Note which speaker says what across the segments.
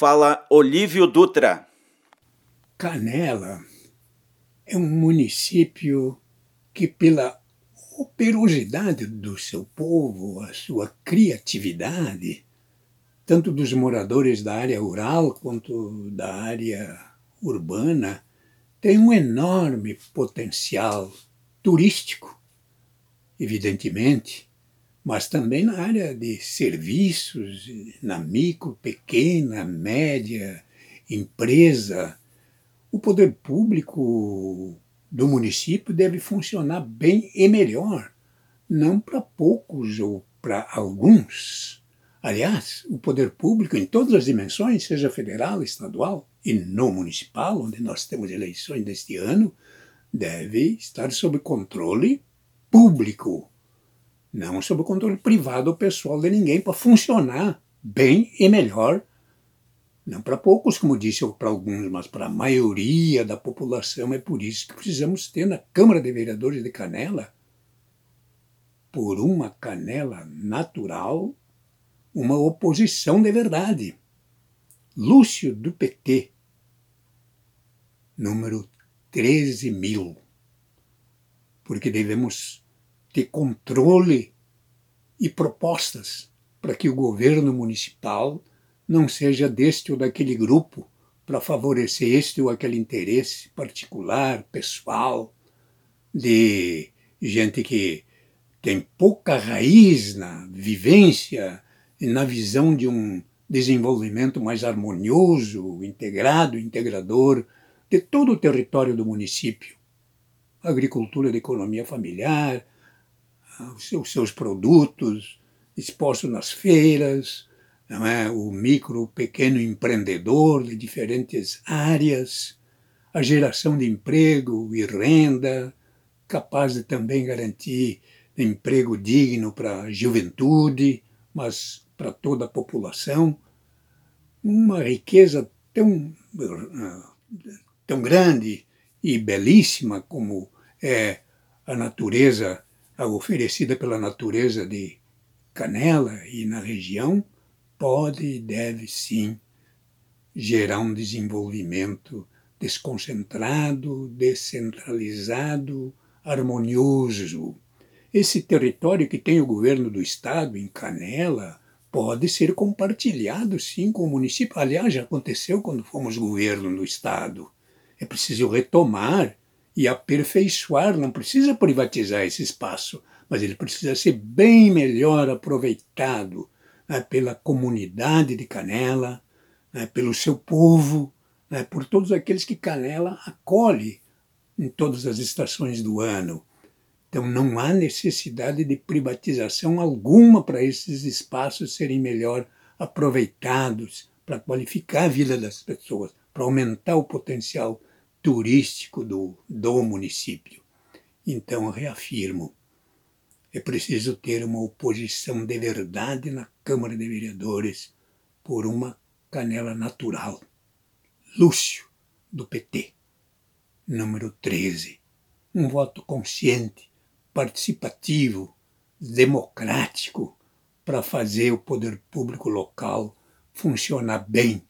Speaker 1: fala Olívio Dutra.
Speaker 2: Canela é um município que, pela operosidade do seu povo, a sua criatividade, tanto dos moradores da área rural quanto da área urbana, tem um enorme potencial turístico, evidentemente, mas também na área de serviços, na micro, pequena, média, empresa. O poder público do município deve funcionar bem e melhor, não para poucos ou para alguns. Aliás, o poder público, em todas as dimensões, seja federal, estadual e no municipal, onde nós temos eleições deste ano, deve estar sob controle público não sob o controle privado ou pessoal de ninguém, para funcionar bem e melhor. Não para poucos, como disse, ou para alguns, mas para a maioria da população. É por isso que precisamos ter na Câmara de Vereadores de Canela, por uma canela natural, uma oposição de verdade. Lúcio do PT, número 13 mil. Porque devemos ter controle e propostas para que o governo municipal não seja deste ou daquele grupo para favorecer este ou aquele interesse particular, pessoal, de gente que tem pouca raiz na vivência e na visão de um desenvolvimento mais harmonioso, integrado, integrador de todo o território do município. Agricultura de economia familiar, os seus produtos expostos nas feiras, não é? o micro, pequeno empreendedor de diferentes áreas, a geração de emprego e renda, capaz de também garantir emprego digno para a juventude, mas para toda a população. Uma riqueza tão, tão grande e belíssima como é a natureza oferecida pela natureza de Canela e na região, pode e deve sim gerar um desenvolvimento desconcentrado, descentralizado, harmonioso. Esse território que tem o governo do estado em Canela pode ser compartilhado sim com o município. Aliás, já aconteceu quando fomos governo do estado. É preciso retomar e aperfeiçoar, não precisa privatizar esse espaço, mas ele precisa ser bem melhor aproveitado né, pela comunidade de Canela, né, pelo seu povo, né, por todos aqueles que Canela acolhe em todas as estações do ano. Então não há necessidade de privatização alguma para esses espaços serem melhor aproveitados, para qualificar a vida das pessoas, para aumentar o potencial turístico do, do município. Então, reafirmo, é preciso ter uma oposição de verdade na Câmara de Vereadores por uma canela natural. Lúcio, do PT. Número 13. Um voto consciente, participativo, democrático para fazer o poder público local funcionar bem,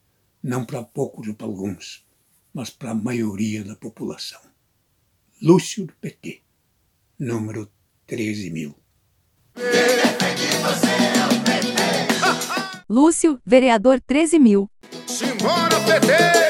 Speaker 2: não para poucos ou para alguns mas para a maioria da população. Lúcio do PT, número 13 mil.
Speaker 3: Lúcio, vereador 13 mil.
Speaker 4: Simbora, PT!